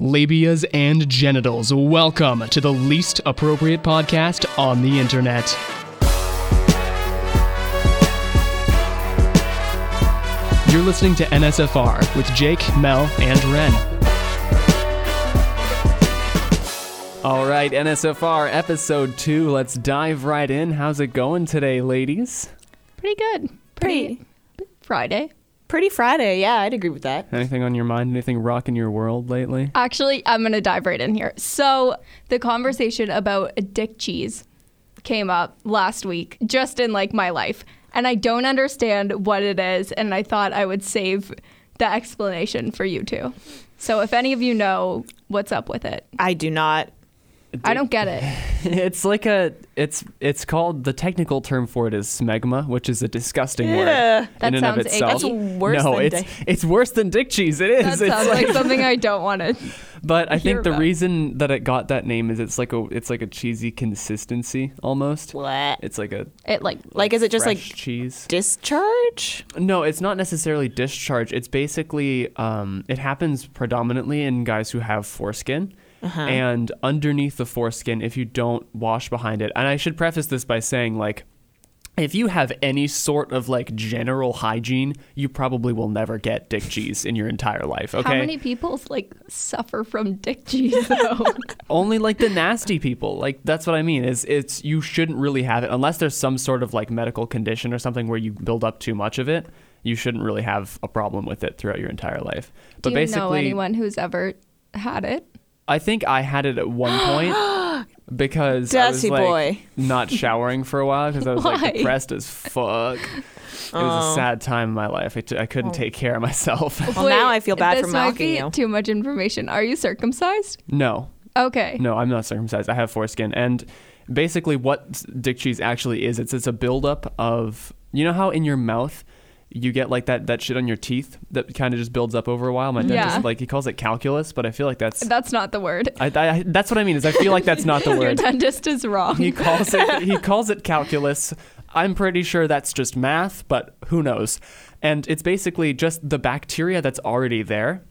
labias, and genitals. Welcome to the least appropriate podcast on the internet. You're listening to NSFR with Jake, Mel, and Ren. All right, NSFR episode two. Let's dive right in. How's it going today, ladies? Pretty good. Pretty, Friday. Pretty Friday, yeah, I'd agree with that. Anything on your mind? Anything rocking your world lately? Actually, I'm going to dive right in here. So, the conversation about dick cheese came up last week, just in like my life. And I don't understand what it is. And I thought I would save the explanation for you two. So, if any of you know what's up with it, I do not. I don't get it. It's like a it's it's called the technical term for it is smegma, which is a disgusting word Yeah. That in and of sounds itself. icky. That's worse no, than it's dick- it's worse than dick cheese. It is. That It's sounds like- like something I don't want to. but I think the about. reason that it got that name is it's like a it's like a cheesy consistency almost. What? It's like a It like Like, is it just like cheese? discharge? No, it's not necessarily discharge. It's basically um, it happens predominantly in guys who have foreskin. Uh-huh. And underneath the foreskin, if you don't wash behind it, and I should preface this by saying, like, if you have any sort of like general hygiene, you probably will never get dick cheese in your entire life. Okay, how many people like suffer from dick cheese though? only like the nasty people. Like that's what I mean. Is it's you shouldn't really have it unless there's some sort of like medical condition or something where you build up too much of it. You shouldn't really have a problem with it throughout your entire life. Do you know anyone who's ever had it? I think I had it at one point because I was Dirty like boy. not showering for a while because I was like depressed as fuck. It was a Oh. sad time in my life. I, t- I couldn't oh. take care of myself. Well, now I feel bad this for might mocking be you. Too much information. Are you circumcised? no, Okay. no, I'm not circumcised. I have foreskin, and basically, what dick cheese actually is, it's it's a buildup of you know how in your mouth. You get like that that shit on your teeth that kind of just builds up over a while. My mm-hmm. dentist Yeah. like he calls it calculus, but I feel like that's That's not the word. I, I, that's what I mean. Is I feel like that's not the word. Your dentist is wrong. He calls it he calls it calculus. I'm pretty sure that's just math, but who knows? And it's basically just the bacteria that's already there.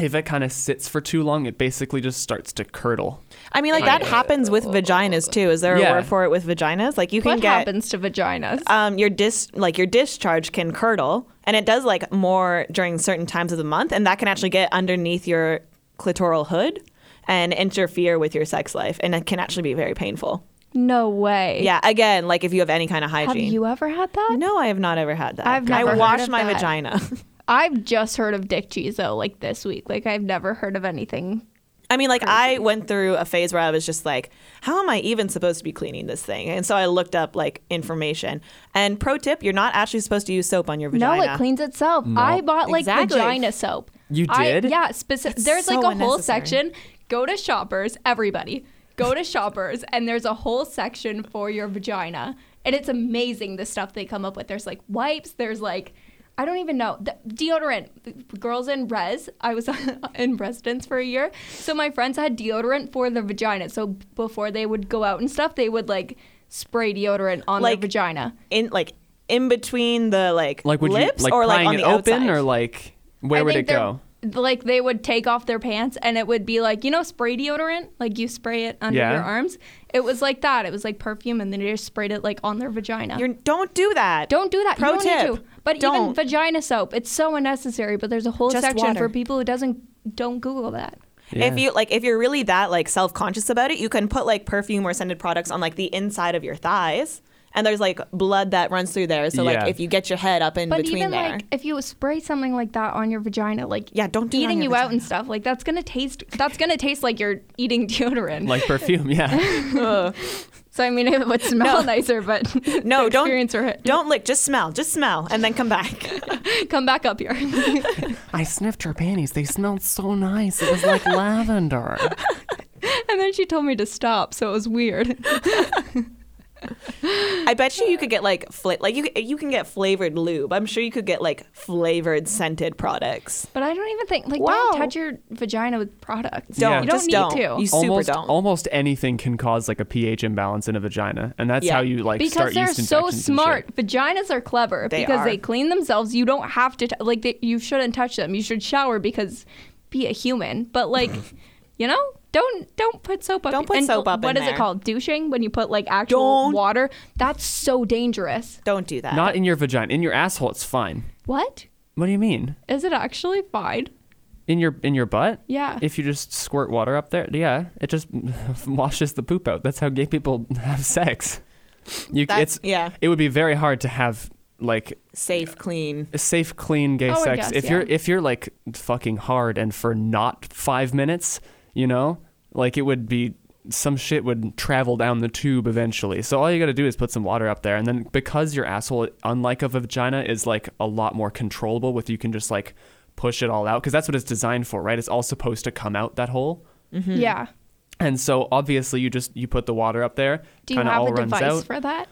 If it kind of sits for too long, it basically just starts to curdle. I mean, like that happens with vaginas too. Is there a Yeah. word for it with vaginas? Like you can what get happens to vaginas? um your dis like your discharge can curdle, and it does like more during certain times of the month, and that can actually get underneath your clitoral hood and interfere with your sex life, and it can actually be very painful. no way. Yeah, again, like if you have any kind of hygiene. Have hygiene. you ever had that? No, I have not ever had that. I've never I heard washed of my that. vagina. I've just heard of dick cheese though, like this week. Like I've never heard of anything. I mean, like I went through a phase where I was just like, how am I even supposed to be cleaning this thing? And so I looked up like information. And pro tip, you're not actually supposed to use soap on your vagina. No, it cleans itself. I bought like Exactly. vagina soap. You I- did? yeah, specific. That's There's like a whole section. Go to Shoppers, everybody. Go to Shoppers, and there's a whole section for your vagina, and it's amazing the stuff they come up with. There's like wipes. There's like. I don't even know. The deodorant. Girls in res. I was in residence for a year. So my friends had deodorant for the vagina. So before they would go out and stuff, they would like spray deodorant on Like- their vagina. in like in between the like, Like would lips you like or like prying on it the open outside? or like where I would it go? Like they would take off their pants and it would be like you know spray deodorant, like you spray it under Yeah. your arms. It was like that. It was like perfume, and then they just sprayed it like on their vagina. You're, don't do that. don't do that. Pro you don't tip. need to. But even Don't. vagina soap, it's so unnecessary. But there's a whole Just section water. for people who doesn't don't Google that. Yeah. If you like, if you're really that like self conscious about it, you can put like perfume or scented products on like the inside of your thighs, and there's like blood that runs through there. So Yeah. like if you get your head up in But between even there, like if you spray something like that on your vagina, like Yeah, don't do it on eating your you out and stuff, like that's gonna taste. That's gonna taste like you're eating deodorant. like perfume, yeah. so I mean, it would smell nicer, but no, the don't experience or don't lick, just smell, just smell, and then come back. come back up here. I sniffed her panties. They smelled so nice. It was like lavender. And then she told me to stop, so it was weird. I bet you you could get like fla- like you you can get flavored lube. I'm sure you could get like flavored scented products. But I don't even think like Wow. don't touch your vagina with products. Don't you don't just need don't. to. You super almost don't. almost anything can cause like a pH imbalance in a vagina, and that's Yeah. how you like because start they're yeast so smart. Vaginas are clever They because are. they clean themselves. You don't have to t- like they, you shouldn't touch them. You should shower because be a human, but like, you know, don't don't put soap up. Don't put and soap up What in is it there. called? Douching when you put like actual Don't. water. That's so dangerous. Don't do that. Not in your vagina. In your asshole, it's fine. What What do you mean? is it actually fine? In your in your butt? Yeah. If you just squirt water up there, yeah, it just washes the poop out. That's how gay people have sex. You, That's- it's yeah. It would be very hard to have like safe, clean. safe, clean gay Oh, sex guess, if you're if you're like fucking hard and for not five minutes, you know, like it would be some shit would travel down the tube eventually. So all you got to do is put some water up there, and then because your asshole, unlike a vagina, is like a lot more controllable with you can just like push it all out because that's what it's designed for, right? It's all supposed to come out that hole. Yeah. And so obviously you just you put the water up there, Do you have all a runs device out. for that?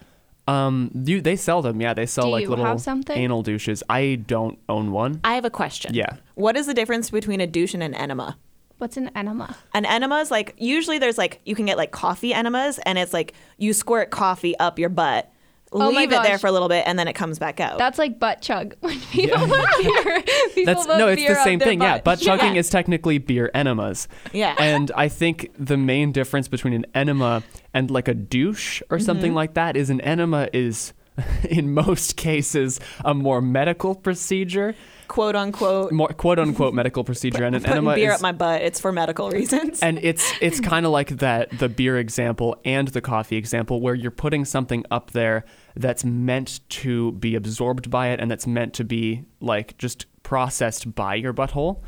Um, you they sell them. Yeah, they sell Do like little something? anal douches. I don't own one. I have a question. Yeah. What is the difference between a douche and an enema? What's an enema? An enema is like usually there's like you can get like coffee enemas and it's like you squirt coffee up your butt, Oh my leave it there gosh. for a little bit and then it comes back out. That's like butt chug. When people put beer, people That's put no, it's beer the up same their thing. Yeah, butt. butt chugging is technically beer enemas. Yeah. And I think the main difference between an enema and like a douche or something Mm-hmm. like that is an enema is in most cases a more medical procedure, quote unquote more quote unquote medical procedure and an putting enema beer is up my butt. It's for medical reasons. and it's it's kind of like that the beer example and the coffee example where you're putting something up there that's meant to be absorbed by it and that's meant to be like just processed by your butthole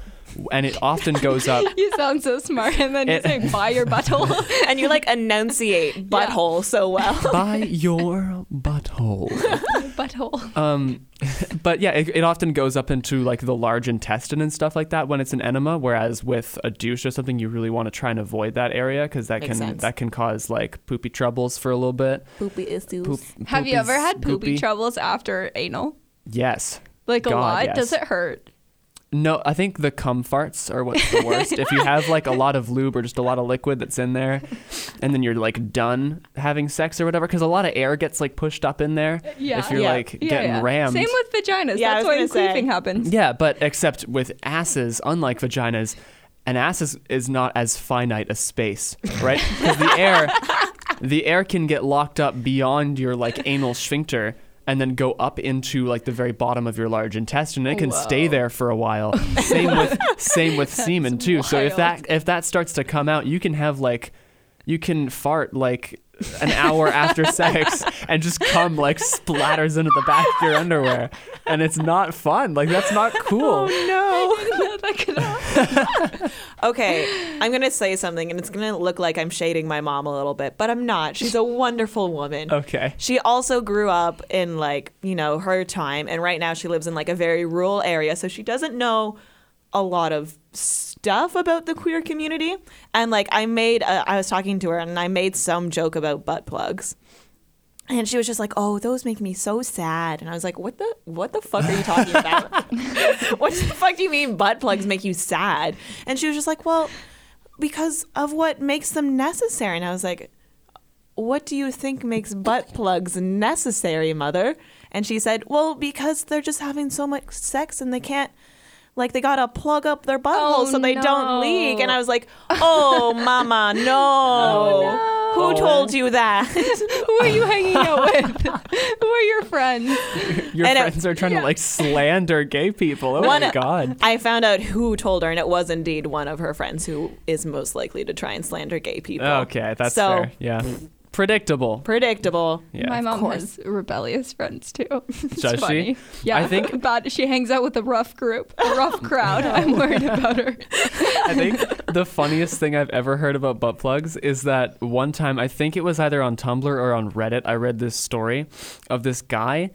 and it often goes up You sound so smart, and then It- you say buy your butthole. and you like enunciate butthole so well. by your butthole butthole. um but yeah it, it often goes up into like the large intestine and stuff like that when it's an enema whereas with a douche or something you really want to try and avoid that area because that Makes can sense. that can cause like poopy troubles for a little bit Poopy issues. Poop, Have you ever had poopy poopy. troubles after anal? yes Like a lot? yes. Does it hurt? No, I think the cum farts are what's the worst. if you have like a lot of lube or just a lot of liquid that's in there, and then you're like done having sex or whatever, because a lot of air gets like pushed up in there. Uh, yeah. If you're Yeah. like getting rammed. Same with vaginas. Yeah, That's was why gonna queefing happens. yeah, but except with asses, unlike vaginas, an ass is, is not as finite a space, right? Because the air, the air can get locked up beyond your like anal sphincter. And then go up into like the very bottom of your large intestine. And it can stay there for a while. Same with same with semen too. So if that if that starts to come out, you can have like you can fart like an hour after sex and just cum like splatters into the back of your underwear. And it's not fun. Like that's not cool. oh, no. Yeah, that could happen. Okay, I'm gonna say something, and it's gonna look like I'm shading my mom a little bit, but I'm not. She's a wonderful woman. Okay. She also grew up in like you know her time, and right now she lives in like a very rural area, so she doesn't know a lot of stuff about the queer community. And like I made, a, I was talking to her, and I made some joke about butt plugs. And she was just like, "Oh, those make me so sad." And I was like, "What the what the fuck are you talking about? what the fuck do you mean butt plugs make you sad?" And she was just like, "Well, because of what makes them necessary." And I was like, "What do you think makes butt plugs necessary, mother?" And she said, "Well, because they're just having so much sex and they can't like they gotta plug up their butthole Oh, so they no. don't leak." And I was like, "Oh, mama, no." no. Who told you that? Who are you hanging out with? Who are your friends? Your And it- friends are trying to like slander gay people. Oh One- my god. I found out who told her, and it was indeed one of her friends who is most likely to try and slander gay people. Okay, that's so fair. Yeah. Predictable. predictable. Yeah. My mom course. has rebellious friends too. It's Does she? funny. Yeah, I think- but She hangs out with a rough group, a rough crowd. I'm worried about her. I think the funniest thing I've ever heard about butt plugs is that one time, I think it was either on Tumblr or on Reddit, I read this story of this guy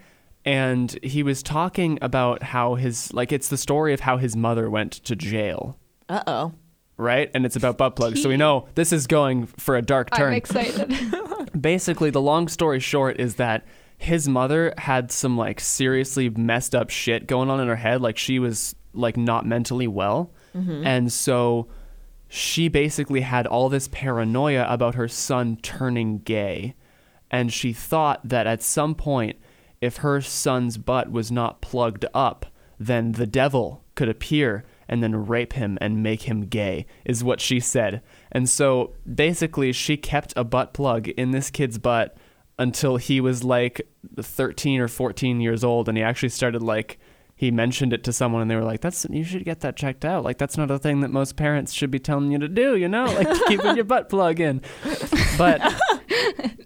and he was talking about how his, like, it's the story of how his mother went to jail, Uh oh. Right? And it's about butt plugs. So we know this is going for a dark turn. I'm excited. basically the long story short is that his mother had some like seriously messed up shit going on in her head like she was like not mentally well mm-hmm. and so she basically had all this paranoia about her son turning gay and she thought that at some point if her son's butt was not plugged up then the devil could appear and then rape him and make him gay, is what she said. And so basically, she kept a butt plug in this kid's butt until he was like 13 or 14 years old, and he actually started like he mentioned it to someone and they were like that's you should get that checked out. Like that's not a thing that most parents should be telling you to do you know? Like keeping your butt plug in. But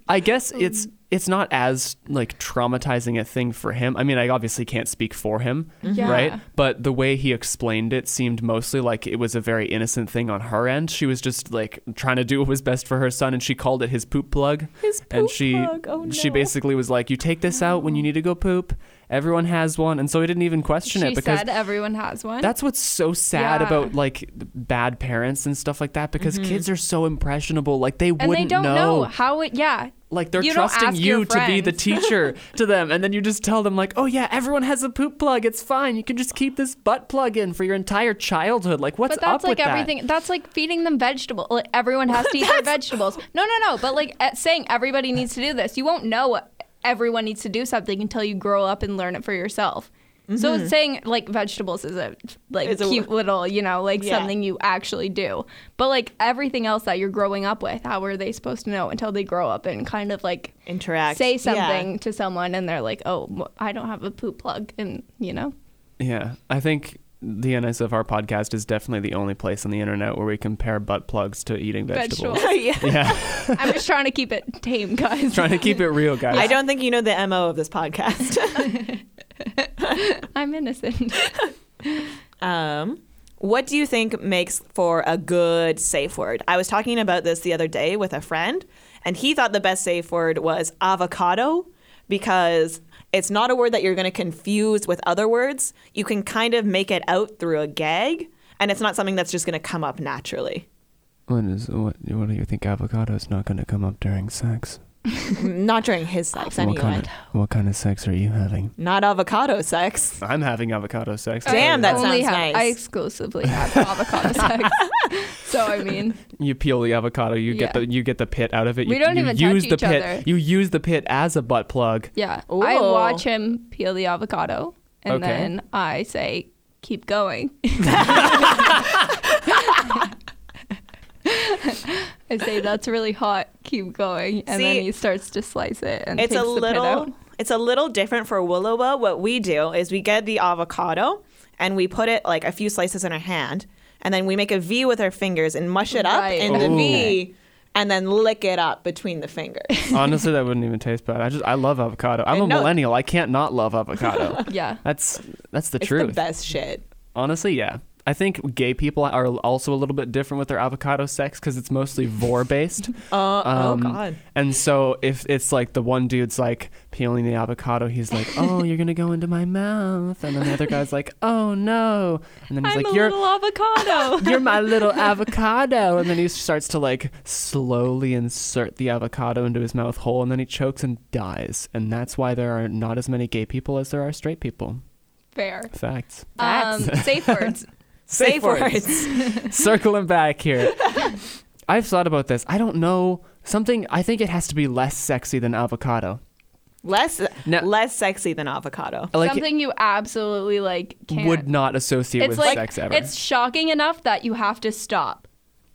i guess it's um. it's not as like traumatizing a thing for him. I mean i obviously can't speak for him mm-hmm. Yeah. right? But the way he explained it seemed mostly like it was a very innocent thing on her end. She was just like trying to do what was best for her son and she called it his poop plug. His and poop she plug. Oh, no. she basically was like you take this out when you need to go poop everyone has one and so he didn't even question She it because said everyone has one. that's what's so sad Yeah. about like bad parents and stuff like that because kids are so impressionable like they Mm-hmm. and wouldn't they don't know. how it. Yeah, like they're You trusting you to be the teacher to them and then you just tell them like oh yeah everyone has a poop plug it's fine you can just keep this butt plug in for your entire childhood like what's but that's up like with that? everything. That's like feeding them vegetables Like everyone has to eat their vegetables. No, no, no. But like saying everybody needs to do this, you won't know everyone needs to do something until you grow up and learn it for yourself. So mm-hmm. saying like vegetables is a like It's a- cute little, you know, like Yeah. something you actually do. But like everything else that you're growing up with, how are they supposed to know until they grow up and kind of like interact. say Yeah. something to someone and they're like, "Oh, I don't have a poop plug," and you know. yeah i think the nsfr podcast is definitely the only place on the internet where we compare butt plugs to eating vegetables Vegetables. yeah. yeah I'm just trying to keep it tame, guys. trying to keep it real guys I don't think you know the mo of this podcast. I'm innocent. Um, what do you think makes for a good safe word? I was talking about this the other day with a friend, and he thought the best safe word was avocado because it's not a word that you're going to confuse with other words. You can kind of make it out through a gag, and it's not something that's just going to come up naturally. What is what? What do you think? Avocado's not going to come up during sex. not during his sex, What anyway. kind of what kind of sex are you having? Not avocado sex. I'm having avocado sex. Damn, that only sounds have, nice. I exclusively have avocado sex. So I mean, You peel the avocado. You get Yeah. the you get the pit out of it. We you, don't you even use touch the each pit. other. You use the pit as a butt plug. yeah. Ooh. I watch him peel the avocado, and Okay. then I say, "Keep going." I say that's really hot. Keep going, and See, then he starts to slice it and it's takes a the pit little out. it's a little different for WLW. What we do is we get the avocado and we put it like a few slices in our hand, and then we make a V with our fingers and mush it up Right. in the Ooh. V, and then lick it up between the fingers. Honestly, that wouldn't even taste bad. I just I love avocado. I'm a No. millennial. I can't not love avocado. Yeah. That's that's the it's truth. the best shit. Honestly, yeah. I think gay people are also a little bit different with their avocado sex because it's mostly vore based. Uh, Um, oh god. And so if it's like the one dude's like peeling the avocado, he's like, "Oh, you're gonna go into my mouth," and then the other guy's like, "Oh no," and then he's I'm like, "You're my little avocado. you're my little avocado," and then he starts to like slowly insert the avocado into his mouth hole, and then he chokes and dies. And that's why there are not as many gay people as there are straight people. Fair. Facts. Um, safe words. Safe words. Circling back here. I've thought about this. I don't know something. I think it has to be less sexy than avocado. less No. less sexy than avocado. Like Something you absolutely like can't. would not associate it's with like sex ever. it's shocking enough that you have to stop.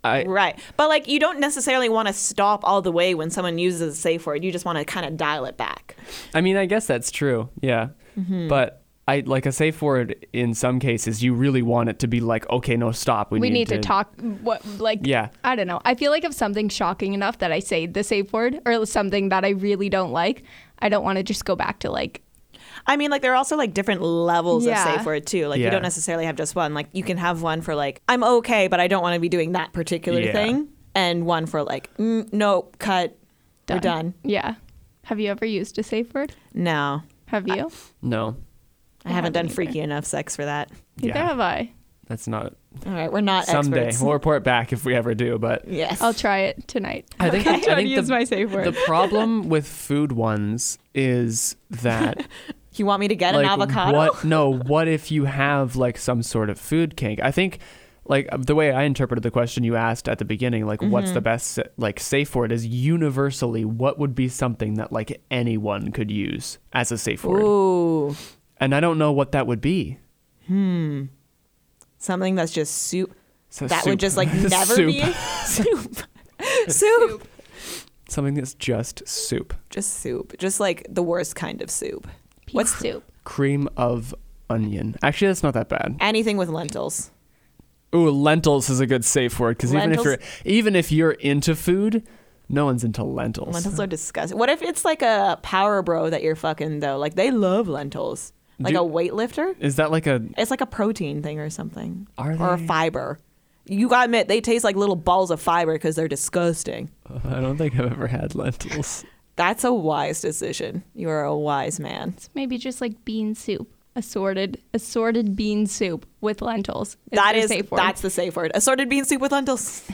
I, Right. But like you don't necessarily want to stop all the way when someone uses a safe word. You just want to kind of dial it back. I mean, I guess that's true. Yeah. Mm-hmm. But I like a safe word in some cases. You really want it to be like, okay, no, stop. We, We, need, to, talk. What like? Yeah. I don't know. I feel like if something's shocking enough that I say the safe word or something that I really don't like, I don't want to just go back to like I mean, like there are also like different levels Yeah. of safe word too. Like Yeah. you don't necessarily have just one. Like you can have one for like I'm okay, but I don't want to be doing that particular Yeah. thing, and one for like mm, no cut. We're done. Yeah. Have you ever used a safe word? No, Have you? No. I haven't done haven't freaky enough sex for that. Neither Yeah. have I. That's not All right, we're not someday. experts. We'll report back if we ever do. But yes, I'll try it tonight. I think I'm I trying think to use the, my safe word. the problem with food ones is that you want me to get like an avocado? what no what if you have like some sort of food kink i think like the way i interpreted the question you asked at the beginning like what's Mm-hmm. the best like safe word is universally what would be something that like anyone could use as a safe word Ooh, and i don't know what that would be Hmm. Something that's just soup. So that soup. would just like never soup. be soup. soup. Something that's just soup. Just soup. Just like the worst kind of soup. Pea What's- soup? Cream of onion. Actually, that's not that bad. Anything with lentils. Ooh, lentils is a good safe word because even if you're even if you're into food, no one's into lentils. Lentils are disgusting. What if it's like a power bro that you're fucking though? Like they love lentils. Like Do- a weightlifter? Is that like a? It's like a protein thing or something. Are they? Or a fiber. You gotta admit, they taste like little balls of fiber because they're disgusting. I don't think I've ever had lentils. That's a wise decision. You are a wise man. It's maybe just like bean soup, assorted assorted bean soup with lentils. Is That their is safe word. that's the safe word. Assorted bean soup with lentils.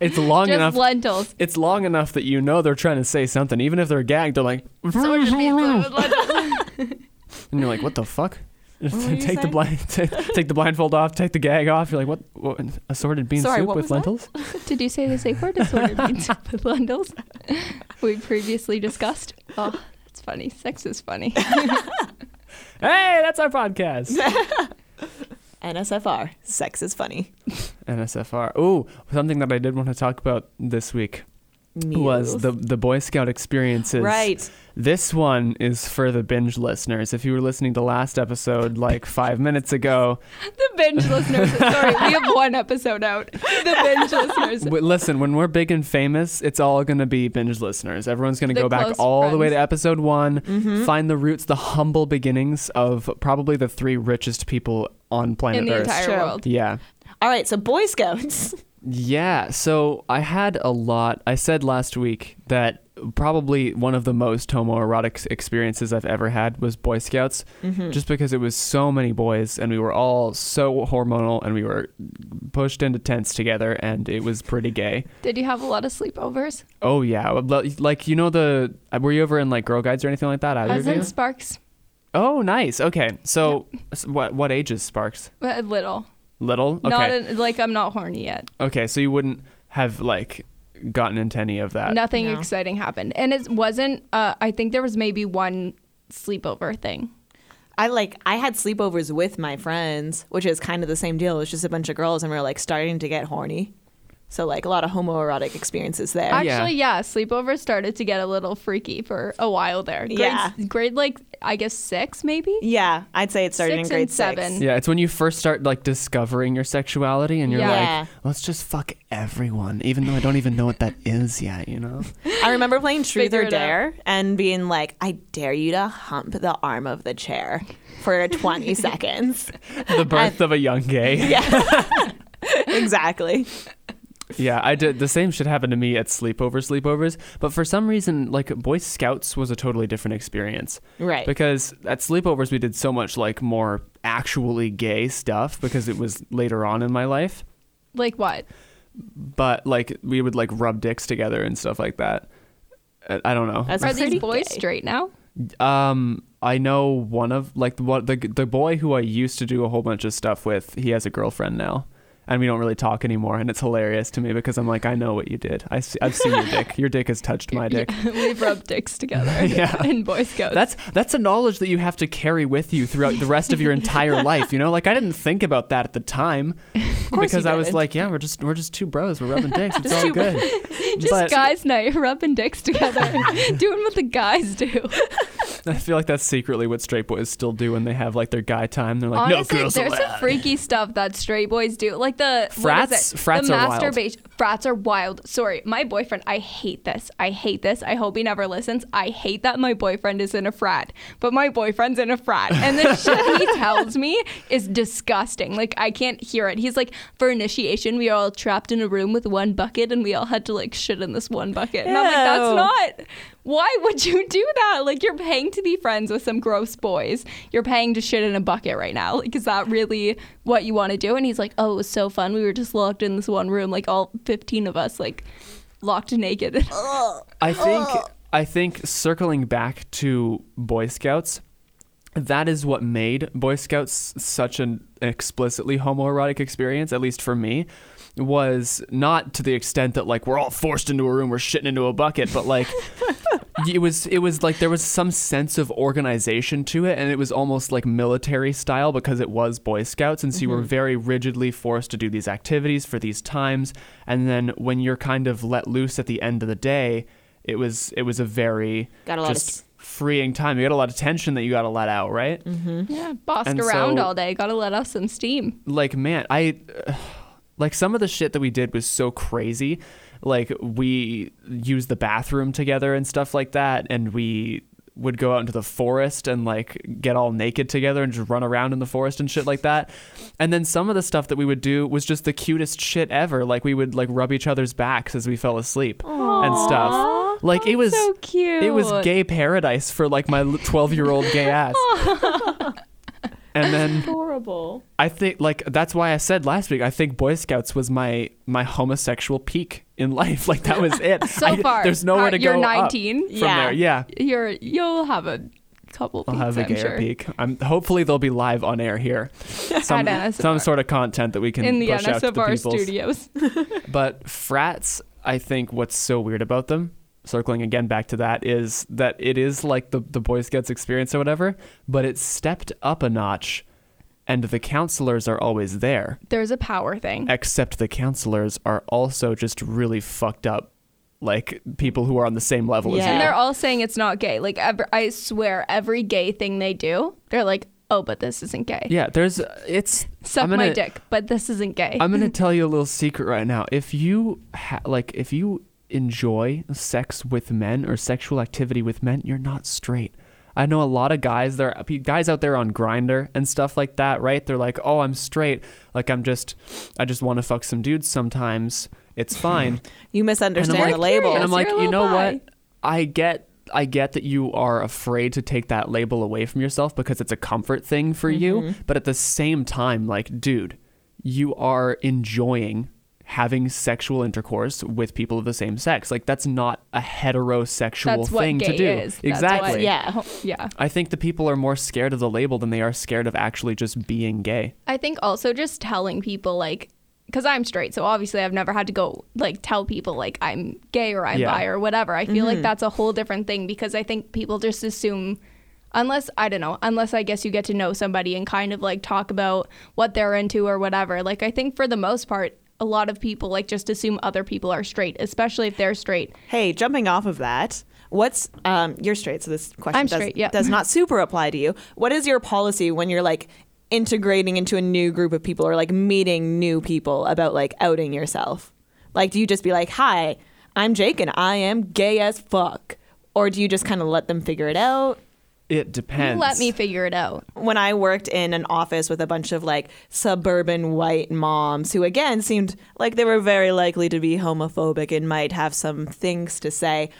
It's long just enough. lentils. it's long enough that you know they're trying to say something, even if they're gagged. They're like, Assorted bean soup with lentils. and you're like, what the fuck? were take the saying? blind, take, take the blindfold off, take the gag off. You're like, what? what assorted bean Sorry, soup what with was that? lentils? Did you say the safe word? Assorted bean soup with lentils. We previously discussed. Oh, that's funny. Sex is funny. Hey, that's our podcast. NSFR. Sex is funny. NSFR. Ooh, something that I did want to talk about this week was the the Boy Scout experiences. right. This one is for the binge listeners. If you were listening to last episode like five minutes ago, the binge listeners. Sorry, we have one episode out. The binge listeners. w- listen, when we're big and famous, it's all going to be binge listeners. Everyone's going to The go back close all the way to episode one, Mm-hmm. find the roots, the humble beginnings of probably the three richest people on planet In the Earth. entire True. world. yeah. All right. So Boy Scouts. Yeah, so I had a lot. I said last week that probably one of the most homoerotic experiences I've ever had was Boy Scouts, Mm-hmm. just because it was so many boys and we were all so hormonal and we were pushed into tents together and it was pretty gay. Did you have a lot of sleepovers? Oh yeah, like you know the were you ever in like Girl Guides or anything like that? I was in Sparks. Oh, nice. Okay, so s- what what age is Sparks? A little. Little. Okay. Not in, like I'm not horny yet. okay, so you wouldn't have like gotten into any of that. Nothing No. exciting happened, and it wasn't. Uh, I think there was maybe one sleepover thing. I like I had sleepovers with my friends, which is kind of the same deal. It's just a bunch of girls and we are like starting to get horny. So like a lot of homoerotic experiences there. I- yeah. Actually, yeah, sleepovers started to get a little freaky for a while there. Grade, Yeah. grade like I guess six maybe. yeah, I'd say it started Six in grade and seven. six. Yeah, it's when you first start like discovering your sexuality and you're Yeah. Yeah. like, let's just fuck everyone, even though I don't even know what that is yet, you know? I remember playing Truth Figure or it out. Dare and being like, I dare you to hump the arm of the chair for 20 seconds. The birth of a young gay. Yeah. exactly. Yeah, I did the same shit happened to me at sleepover sleepovers, but for some reason like Boy Scouts was a totally different experience. Right. Because at sleepovers we did so much like more actually gay stuff because it was later on in my life. Like what? But like we would like rub dicks together and stuff like that. I I don't know. That's Are pretty these boys gay. straight now? Um, I know one of like what the the boy who I used to do a whole bunch of stuff with. He has a girlfriend now, and we don't really talk anymore. And it's hilarious to me because I'm like, I know what you did. I see, I've seen your dick. Your dick has touched my dick. We've rubbed dicks together Yeah. in Boy Scouts. That's that's a knowledge that you have to carry with you throughout the rest of your entire life. You know, like I didn't think about that at the time because I was like, yeah, we're just we're just two bros. We're rubbing dicks. It's all good. just but guys' night, rubbing dicks together, doing what the guys do. I feel like that's secretly what straight boys still do when they have like their guy time. They're like, Honestly, no girls there's allowed. some freaky stuff that straight boys do, like the what is Frats- frats the are wild. masturbation. Frats are wild. Sorry, my boyfriend. I hate this. I hate this. I hope he never listens. I hate that my boyfriend is in a frat, but my boyfriend's in a frat, and the shit he tells me is disgusting. Like I can't hear it. He's like, for initiation, we are all trapped in a room with one bucket, and we all had to like shit in this one bucket. And I'm like, that's not. Why would you do that? Like you're paying to be friends with some gross boys. You're paying to shit in a bucket right now. Like is that really what you want to do? And he's like, "Oh, it was so fun. We were just locked in this one room, like all 15 of us, like locked naked." I think I think circling back to Boy Scouts, that is what made Boy Scouts such an explicitly homoerotic experience, at least for me, was not to the extent that like we're all forced into a room, we're shitting into a bucket, but like it was it was like there was some sense of organization to it and it was almost like military style because it was boy scouts and so you were Mm-hmm. very rigidly forced to do these activities for these times and then when you're kind of let loose at the end of the day it was it was a very Got a lot just s- freeing time you got a lot of tension that you got to let out right Yeah, bossed And around so- all day. Got to let off some steam. like man i like some of the shit that we did was so crazy like we used the bathroom together and stuff like that and we would go out into the forest and like get all naked together and just run around in the forest and shit like that. And then some of the stuff that we would do was just the cutest shit ever. Like we would like rub each other's backs as we fell asleep and stuff. Like it was so cute. it was gay paradise for like my 12 year old gay ass. And then Horrible. I think like that's why I said last week I think Boy Scouts was my my homosexual peak in life. Like that was it. So I- far, there's nowhere uh, to you're go up 19. from Yeah. there. Yeah, You're you'll have a couple. I'll peaks, have a I'm gayer sure. peak. I'm hopefully they'll be live on air here. Some NSFR. some sort of content that we can in the push out to the NSFR peoples. studios. But frats, I think what's so weird about them, circling again back to that, is that it is like the, the Boy Scouts experience or whatever, but it's stepped up a notch and the counselors are always there. There's a power thing. Except the counselors are also just really fucked up, like people who are on the same level as Yeah. you. And they're all saying it's not gay. Like ever, I swear, every gay thing they do, they're like, "Oh, but this isn't gay." Yeah, there's it's. Suck I'm my dick, but this isn't gay. I'm gonna tell you a little secret right now. If you ha- like, if you enjoy sex with men or sexual activity with men, you're not straight. I know a lot of guys there, guys out there on Grindr and stuff like that, right? They're like, "Oh, I'm straight. Like, I'm just, I just want to fuck some dudes sometimes. It's fine." You misunderstand like- the label. and I'm like, you know bi." what? I get I get that you are afraid to take that label away from yourself because it's a comfort thing for you, mm-hmm. but at the same time, like, dude, you are enjoying having sexual intercourse with people of the same sex. Like that's not a heterosexual That's what thing gay to do. is. That's Exactly. what- Yeah. yeah. I think the people are more scared of the label than they are scared of actually just being gay. I think also just telling people like because I'm straight, so obviously I've never had to go like tell people like I'm gay or I'm Yeah. bi or whatever. I feel Mm-hmm. like that's a whole different thing because I think people just assume unless I don't know, unless I guess you get to know somebody and kind of like talk about what they're into or whatever. Like I think for the most part a lot of people like just assume other people are straight, especially if they're straight. Hey, jumping off of that, what's um you're straight, so this question I'm does, straight, yeah. does not super apply to you. What is your policy when you're like integrating into a new group of people or like meeting new people about like outing yourself? Like do you just be like, "Hi, I'm Jake and I am gay as fuck." Or do you just kind of let them figure it out? It depends. Let me figure it out. when I worked in an office with a bunch of like suburban white moms who again seemed like they were very likely to be homophobic and might have some things to say,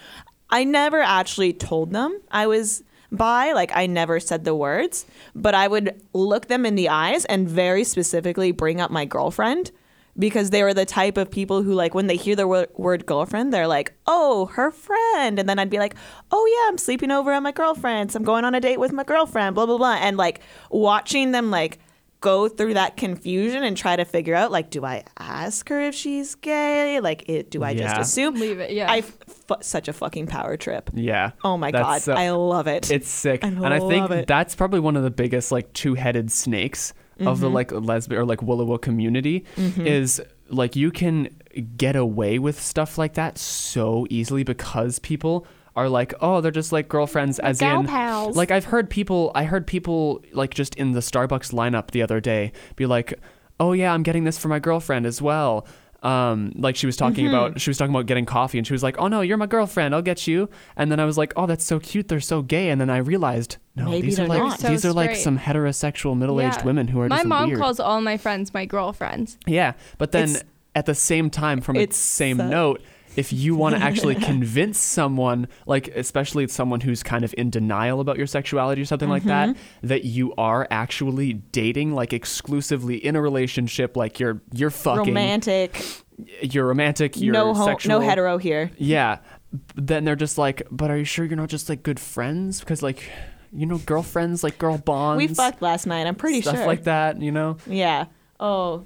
I never actually told them I was bi, like I never said the words, but I would look them in the eyes and very specifically bring up my girlfriend because they were the type of people who like when they hear the word, word girlfriend they're like oh her friend. And then i'd be like oh yeah i'm sleeping over at my girlfriend's. I'm going on a date with my girlfriend blah blah blah. And like watching them like go through that confusion and try to figure out like do i ask her if she's gay? Like it, do i just assume? Leave it, yeah. i f- such a fucking power trip. Yeah. oh my god. so- i love it. It's sick. I and I think it. that's probably one of the biggest like two-headed snakes of Mm-hmm. the like lesbian or like WLW community is like you can get away with stuff like that so easily because people are like, oh, they're just like girlfriends as gal in pals. like I've heard people I heard people like just in the Starbucks lineup the other day be like, "Oh yeah, I'm getting this for my girlfriend as well." Um, like she was talking Mm-hmm. about she was talking about getting coffee and she was like, "Oh no, you're my girlfriend. I'll get you." And then I was like, "Oh, that's so cute. They're so gay." And then I realized, no, Maybe these are like not. So these are like some heterosexual middle-aged Yeah. women who are My just mom weird. calls all my friends my girlfriends. Yeah, but then It's- at the same time, from a It's same so- note, if you want to actually convince someone, like especially someone who's kind of in denial about your sexuality or something like that, Mm-hmm. that you are actually dating, like exclusively in a relationship, like you're you're fucking, romantic you're romantic, you're no ho- sexual, no hetero here Yeah, then they're just like, but are you sure you're not just like good friends? Because like, you know, girlfriends, like girl bonds, we fucked last night i'm pretty stuff sure Stuff like that. You know, Yeah. Oh,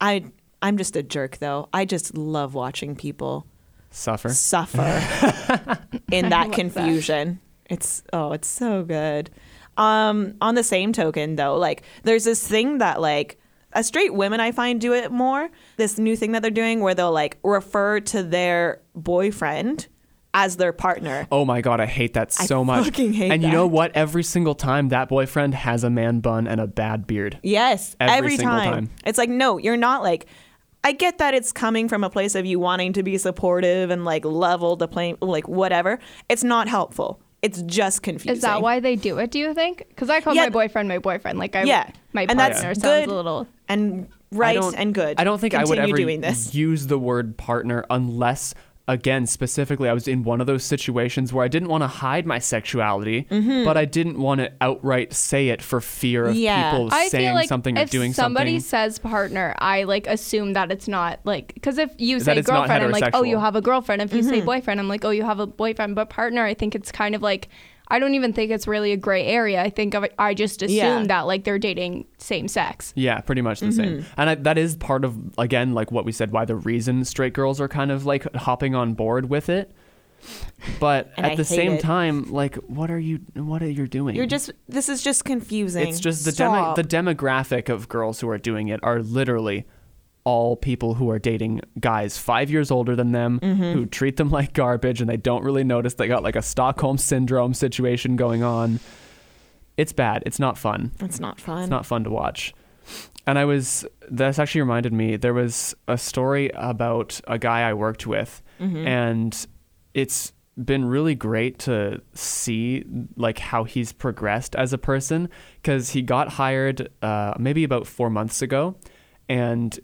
I I'm just a jerk though. I just love watching people suffer. suffer. in that love that. confusion. It's oh, it's so good. Um, on the same token, though, like there's this thing that like uh, straight women I find do it more. This new thing that they're doing where they'll like refer to their boyfriend as their partner. Oh my god, I hate that I so much. fucking hate and you know what? Every single time that boyfriend has a man bun and a bad beard. Yes, Every every, single time. time. It's like no, you're not like. I get that it's coming from a place of you wanting to be supportive and like level the playing, like whatever. It's not helpful. It's just confusing. Is that why they do it? Do you think? Because I call Yeah. my boyfriend my boyfriend. Like I, Yeah. my And that's partner sounds good. a little. And right and good. I don't think I would Continue ever doing this. use the word partner unless again specifically I was in one of those situations where I didn't want to hide my sexuality, but I didn't want to outright say it for fear of Mm-hmm. Yeah. people I saying feel like something or if doing somebody something. says partner, I like assume that it's not like because if you say girlfriend, I'm like, oh, you have a girlfriend. If you Mm-hmm. say boyfriend, I'm like, oh, you have a boyfriend. But partner, I think it's kind of like I don't even think it's really a gray area. I think of it, I just assume Yeah. that like they're dating same sex. Yeah, pretty much the Mm-hmm. same. And I, that is part of again like what we said why the reason straight girls are kind of like hopping on board with it. But at I the same it. time, like what are you what are you doing? You're just. This is just confusing. It's just the demo, the demographic of girls who are doing it are literally all people who are dating guys five years older than them Mm-hmm. who treat them like garbage and they don't really notice they got like a Stockholm syndrome situation going on. It's bad. It's not fun. It's not fun. It's not fun to watch. And I was this actually reminded me there was a story about a guy I worked with Mm-hmm. and it's been really great to see like how he's progressed as a person because he got hired uh, maybe about four months ago and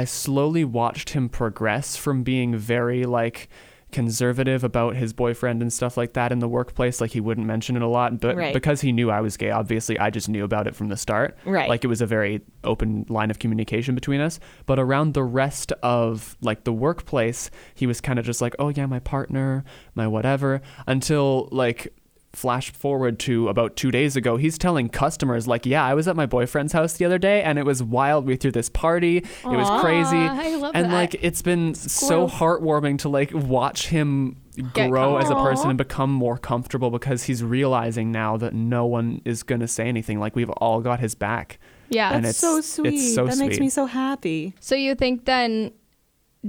I slowly watched him progress from being very like conservative about his boyfriend and stuff like that in the workplace like he wouldn't mention it a lot but Right. because he knew I was gay obviously I just knew about it from the start Right. like it was a very open line of communication between us but around the rest of like the workplace he was kind of just like oh yeah my partner my whatever until like flash forward to about two days ago he's telling customers like yeah i was at my boyfriend's house the other day and it was wild we threw this party it was Aw, crazy I love and that. like it's been so heartwarming to like watch him grow as a person and become more comfortable because he's realizing now that no one is going to say anything like we've all got his back Yeah. and That's it's so it's sweet. so that makes me so happy. So you think then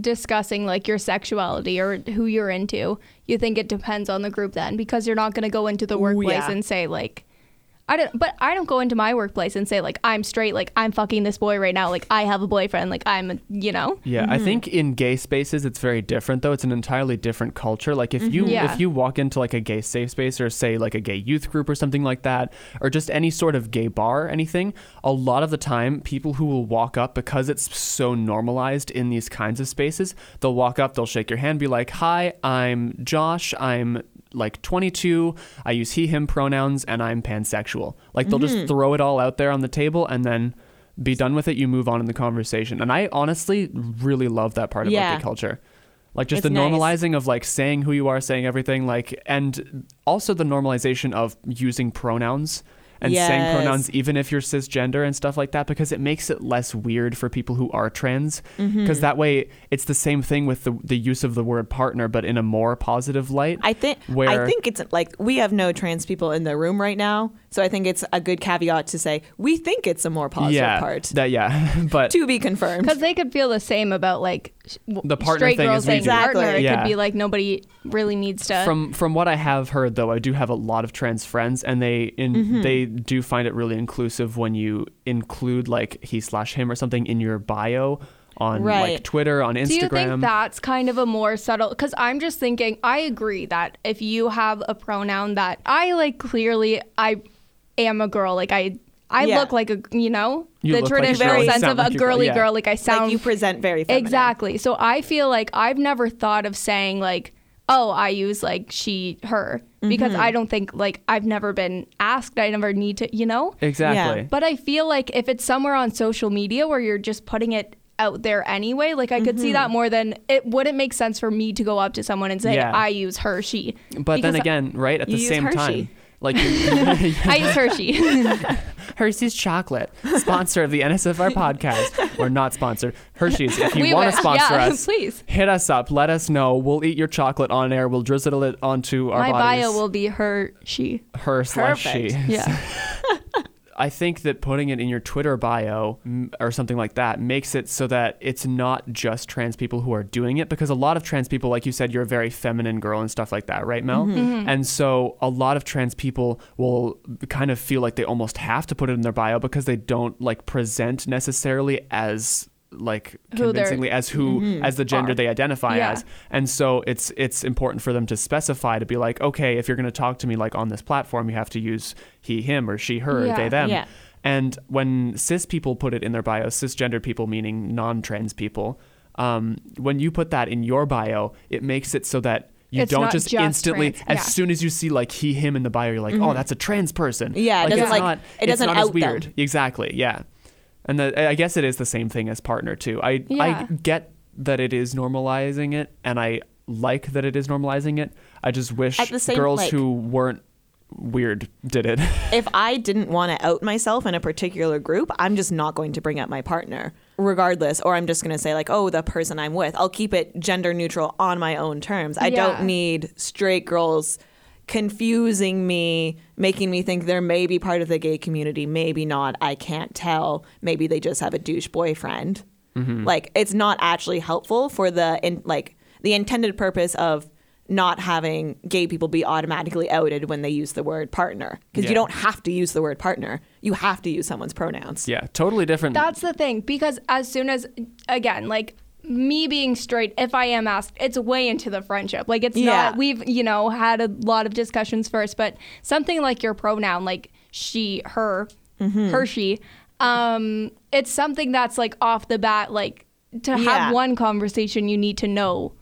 discussing like your sexuality or who you're into, you think it depends on the group then because you're not going to go into the workplace yeah. and say like I don't but I don't go into my workplace and say like I'm straight like I'm fucking this boy right now like I have a boyfriend like I'm you know. Yeah, I mm-hmm. think in gay spaces it's very different though. It's an entirely different culture. Like if you mm-hmm. Yeah. if you walk into like a gay safe space or say like a gay youth group or something like that or just any sort of gay bar or anything, a lot of the time people who will walk up because it's so normalized in these kinds of spaces, they'll walk up, they'll shake your hand, be like, "Hi, I'm Josh. I'm like 22. I use he him pronouns and I'm pansexual." Like they'll just mm-hmm. throw it all out there on the table and then be done with it you move on in the conversation and i honestly really love that part about Yeah. gay culture like just It's the nice. normalizing of like saying who you are saying everything like and also the normalization of using pronouns and saying pronouns even if you're cisgender and stuff like that because it makes it less weird for people who are trans because that way it's the same thing with the, the use of the word partner but in a more positive light I think Where- I think it's like we have no trans people in the room right now, so I think it's a good caveat to say we think it's a more positive yeah part that yeah but to be confirmed. Because they could feel the same about like sh- w- The partner straight thing girls is we saying do. partner. Exactly. It Yeah. could be like nobody really needs to. from from what I have heard though, I do have a lot of trans friends, and they in Mm-hmm. they do find it really inclusive when you include like he slash him or something in your bio on Right. like Twitter, on Instagram. Do you think that's kind of a more subtle? Because I'm just thinking, I agree that if you have a pronoun that I like, clearly I am a girl. Like I, I Yeah. look like a, you know, You the look like traditional sense sound of like a a girl, girly yeah. girl. Like I sound like you present very feminine. exactly. So I feel like I've never thought of saying like, oh, I use like she, her, because Mm-hmm. I don't think like I've never been asked. I never need to, you know. exactly? But I feel like if it's somewhere on social media where you're just putting it out there anyway, like I could see Mm-hmm. that more than it wouldn't make sense for me to go up to someone and say Yeah. I use her she. But then again, right at the same Hershey. time, like you- I use her she. Hershey's chocolate, sponsor of the NSFR podcast. We're not sponsored. Hershey's, if you We want to sponsor Yeah, us, please. hit us up. Let us know. We'll eat your chocolate on air. We'll drizzle it onto our My bodies. bio will be her, she. her slash she. Yeah. I think that putting it in your Twitter bio or something like that makes it so that it's not just trans people who are doing it because a lot of trans people, like you said, you're a very feminine girl and stuff like that, right, Mel? Mm-hmm. Mm-hmm. And so a lot of trans people will kind of feel like they almost have to put it in their bio because they don't like present necessarily as like Who convincingly as who as the gender Are. they identify Yeah. as and so it's it's important for them to specify to be like okay if you're going to talk to me like on this platform you have to use he him or she her Yeah. they them Yeah. and when cis people put it in their bio cisgender people meaning non-trans people um, when you put that in your bio it makes it so that you It's don't just, just instantly trans, as yeah. soon as you see like he him in the bio you're like oh that's a trans person Mm-hmm. Yeah, it doesn't, it's like- not, it doesn't as out them. weird exactly yeah and the, I guess it is the same thing as partner too. I I get that it is normalizing it, and I like that it is normalizing it. I just wish the same, girls like- who weren't weird did it. if I didn't want to out myself in a particular group, I'm just not going to bring up my partner, regardless. Or I'm just going to say, like, oh, the person I'm with. I'll keep it gender neutral on my own terms. I Yeah. don't need straight girls confusing me, making me think they're maybe part of the gay community, maybe not. I can't tell. Maybe they just have a douche boyfriend. Mm-hmm. Like, it's not actually helpful for the, in, like, the intended purpose of not having gay people be automatically outed when they use the word partner because Yeah. you don't have to use the word partner you have to use someone's pronouns yeah, totally different. That's the thing because as soon as again, like me being straight, if I am asked, it's way into the friendship. Like it's Yeah. not we've, you know, had a lot of discussions first, but something like your pronoun, like she, her, Mm-hmm. her, she, um, it's something that's like off the bat, like to have one conversation you need to know.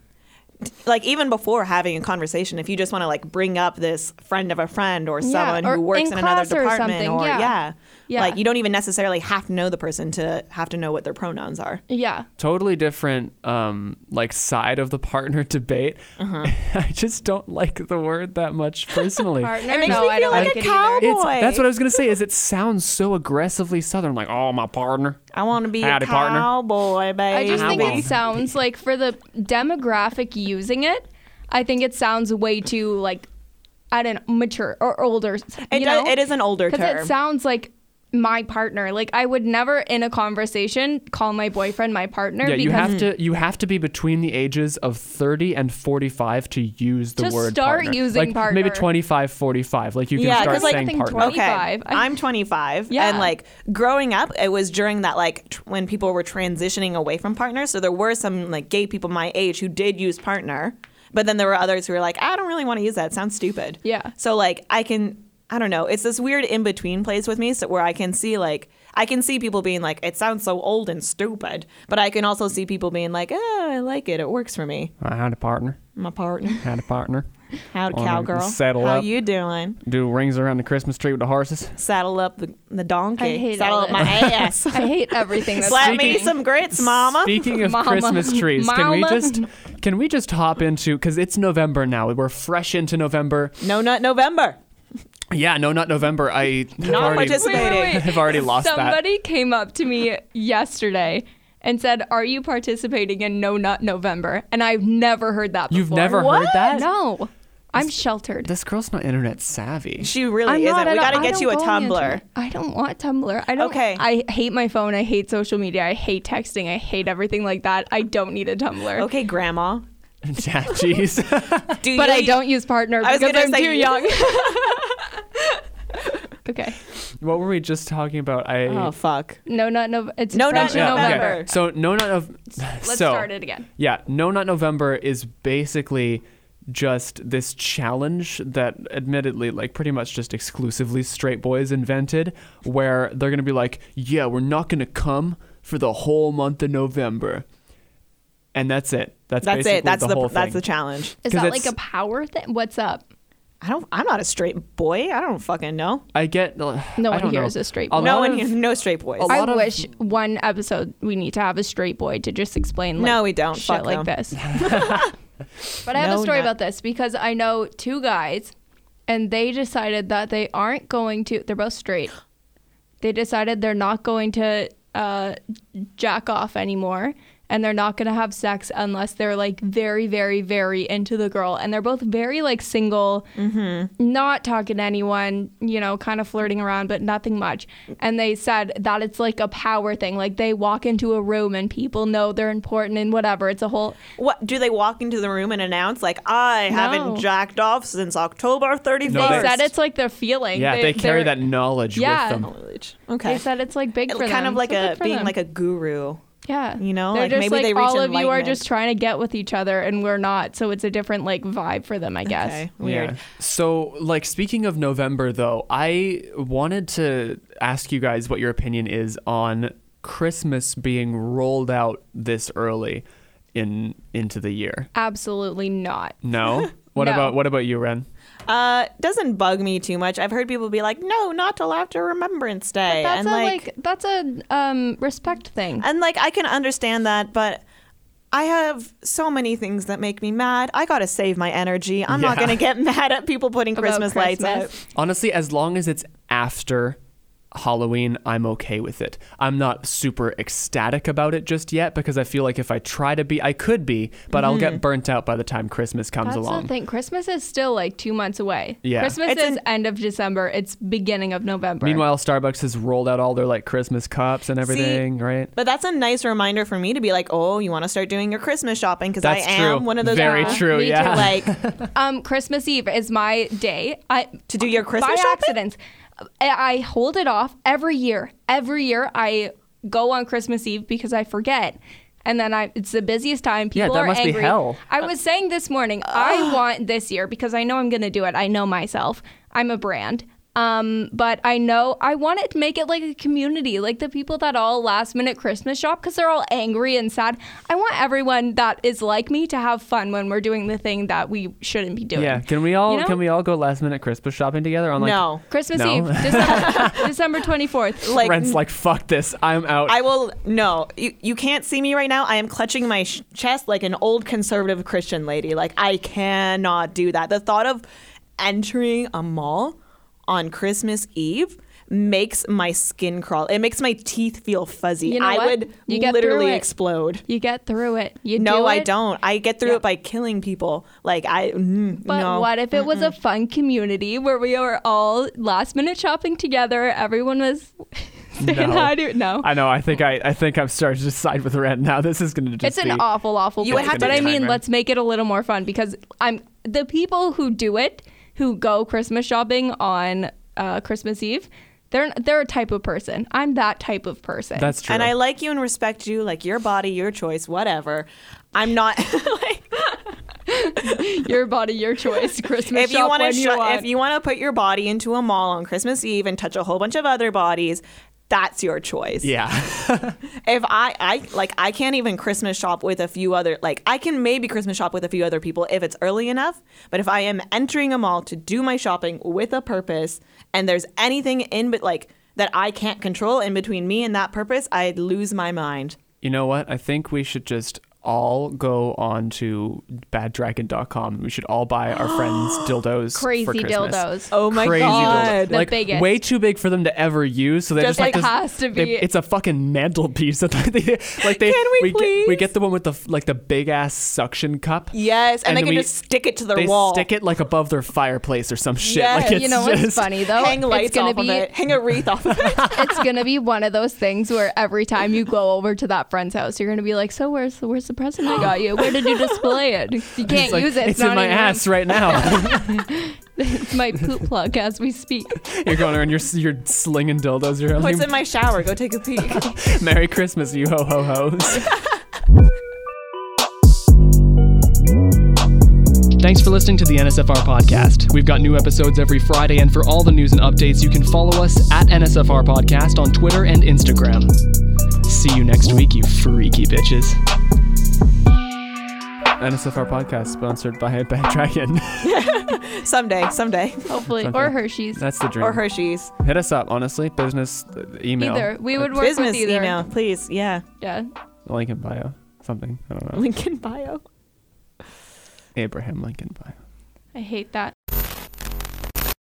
like even before having a conversation if you just want to like bring up this friend of a friend or Yeah, someone or who works in in, another or department something, or yeah. yeah. Yeah. like you don't even necessarily have to know the person to have to know what their pronouns are Yeah. totally different um like side of the partner debate. Uh-huh. I just don't like the word that much personally. Partner. It makes no, me I feel don't like like a it cowboy. It's, that's what I was gonna say. Is it sounds so aggressively southern, like oh my partner. i want to be Howdy, a partner. cowboy baby I just think it sounds like for the demographic using it, I think it sounds way too like I don't know, mature or older. it, you does, know? it is an older term. because term it sounds like my partner. Like I would never in a conversation call my boyfriend my partner Yeah, because you have to you have to be between the ages of 30 and 45 to use the To word start partner. using like maybe partner. 25 45 like you can Yeah, start 'cause, like, saying I think partner. 20 Okay, 25. I- I'm 25, Yeah. and like growing up, it was during that like tr- when people were transitioning away from partners. So there were some like gay people my age who did use partner, but then there were others who were like, I don't really want to use that. It sounds stupid. Yeah. So like I can, I don't know. It's this weird in between place with me, so where I can see like I can see people being like, it sounds so old and stupid, but I can also see people being like, oh, I like it. It works for me. I had a partner. My partner. Had a partner. Howdy, Wanna cowgirl. settle How up? you doing? Do rings around the Christmas tree with the horses. Saddle up the, the donkey. I hate Saddle up my ass. I hate everything that's Slap me some grits, mama. Speaking of Mama. Christmas trees, can we Mama. just can we just hop into cuz it's November now. We're fresh into November. No Nut November. Yeah, no not November. I have Not already, participating. I've already lost that. Somebody came up to me yesterday and said, "Are you participating in No Nut November?" And I've never heard that before. You've never heard What? that? No, I'm sheltered. This girl's not internet savvy. She really I'm isn't. we got to get you a go on the Tumblr. I don't want Tumblr. I don't. Okay. I hate my phone. I hate social media. I hate texting. I hate everything like that. I don't need a Tumblr. Okay, Grandma. yeah, jeez. But you I don't use partner I because I'm say too young. okay. what were we just talking about? I Oh fuck. No Nut November. It's No French Nut Yeah, okay. November. So no not of Let's so, start it again. Yeah, No Nut November is basically just this challenge that admittedly like pretty much just exclusively straight boys invented where they're going to be like, "Yeah, we're not going to come for the whole month of November." And that's it. That's That's basically it. That's the, the, whole that's thing. the challenge. Is 'Cause that like it's- a power thing? What's up? I don't. I'm not a straight boy. I don't fucking know. I get No I one don't here know. is a straight A boy. No one of- here. No straight boys. I of- wish one episode we need to have a straight boy to just explain. Like, No, we don't. Shit Fuck like them. this. but I have No, a story not- about this because I know two guys, and they decided that they aren't going to. They're both straight. they decided they're not going to uh, jack off anymore and they're not going to have sex unless they're like very very very into the girl and they're both very like single mm-hmm. not talking to anyone you know kind of flirting around but nothing much and they said that it's like a power thing like they walk into a room and people know they're important and whatever it's a whole What do they walk into the room and announce like I No. haven't jacked off since October 31st? No, they they- said it's like their feeling Yeah, they, carry they're- that knowledge Yeah. with them. Knowledge. Okay. they said it's like big for them kind of like so a being them. like a guru. Yeah. You know, They're like, just maybe like they reach all of you are just trying to get with each other and we're not. So it's a different like vibe for them, I guess. Okay. Weird. Yeah. So, like, speaking of November, though, I wanted to ask you guys what your opinion is on Christmas being rolled out this early in into the year. Absolutely not. No. What No. about what about you, Ren? Uh, doesn't bug me too much. I've heard people be like, "No, not till after Remembrance Day," That's and a like, like, that's a um respect thing. and like I can understand that, but I have so many things that make me mad. I gotta save my energy. I'm not gonna get mad at people putting About Christmas, lights out. Christmas. Honestly, as long as it's after Halloween, I'm okay with it. I'm not super ecstatic about it just yet because I feel like if I try to be, I could be, but I'll get burnt out by the time Christmas comes That's along. the thing. Christmas is still like two months away. Yeah. Christmas It's is an- end of December. It's beginning of November. Meanwhile, Starbucks has rolled out all their like Christmas cups and everything, right? But that's a nice reminder for me to be like, "Oh, you want to start doing your Christmas shopping?" Because I am true. one of those Very people, true, Me too. yeah. Like um, Christmas Eve is my day. I to do your Christmas by shopping. accident. I, hold it off every year. Every year I go on Christmas Eve because I forget. And then I it's the busiest time. Yeah, People that are must be angry. hell. I was saying this morning, I want this year because I know I'm gonna do it. I know myself. I'm a brand. Um, but I know I want to make it like a community, like the people that all last minute Christmas shop because they're all angry and sad. I want everyone that is like me to have fun when we're doing the thing that we shouldn't be doing. Yeah, can we all You know? can we all go last minute Christmas shopping together on like no, Christmas No. Eve, December, December 24th. like Ren's like fuck this, I'm out. I will no. You, you can't see me right now. I am clutching my sh- chest like an old conservative Christian lady. Like I cannot do that. The thought of entering a mall on Christmas Eve makes my skin crawl. It makes my teeth feel fuzzy. You know I what? would You get literally explode. You get through it. You No, do I it. don't. I get through Yeah. it by killing people. Like I mm, But no. what if it was a fun community where we were all last minute shopping together? Everyone was saying No. hi to no. I know. I think I, I think I'm starting to side with Ren now. This is gonna just It's be an awful, awful. You would have to but I mean, timer. let's make it a little more fun because I'm the people who do it, who go Christmas shopping on uh, Christmas Eve. They're they're a type of person. I'm that type of person. That's true. and I like you and respect you. Like your body, your choice, whatever. I'm not like your body, your choice. Christmas if you shop want when to you want. if you want to put your body into a mall on Christmas Eve and touch a whole bunch of other bodies, that's your choice. yeah. If I I like I can't even Christmas shop with a few other like I can maybe Christmas shop with a few other people if it's early enough, but if I am entering a mall to do my shopping with a purpose and there's anything in but like that I can't control in between me and that purpose, I'd lose my mind. you know what? I think we should just all go on to baddragon.com. We should all buy our friends dildos. Crazy for Christmas. dildos. Oh my Crazy god. dildos. The like biggest. way too big for them to ever use. So they Just just, like have has to they- be. it's a fucking mantelpiece. that they, like they, Can we get, we please? get the one with the like the big ass suction cup. Yes, and, And they can we- just stick it to their They wall. stick it like above their fireplace or some shit. Yes. Like it's you know what's just, funny though? Hang lights it's gonna off be of it. Hang a wreath off of it. it's gonna be one of those things where every time you go over to that friend's house, you're gonna be like, "So where's the where's the present I got you? Where did you display it? You can't like, use it. It's, not in my your ass room. right now. It's my poop plug as we speak. you're going around. You're you're slinging dildos. You're What's like, in my shower? Go take a peek. Merry Christmas, you ho ho hos. Thanks for listening to the NSFR podcast. We've got new episodes every Friday, and for all the news and updates, you can follow us at NSFR Podcast on Twitter and Instagram. See you next week, you freaky bitches. NSFR Podcast sponsored by Bad Dragon. someday, someday. Hopefully, Something. or Hershey's. That's the dream. Or Hershey's. Hit us up, honestly. Business uh, email. Either we would work Business with either. email, please. Yeah. Yeah. Link in bio. Something. I don't know. Link in bio. Abraham Lincoln bio. I hate that.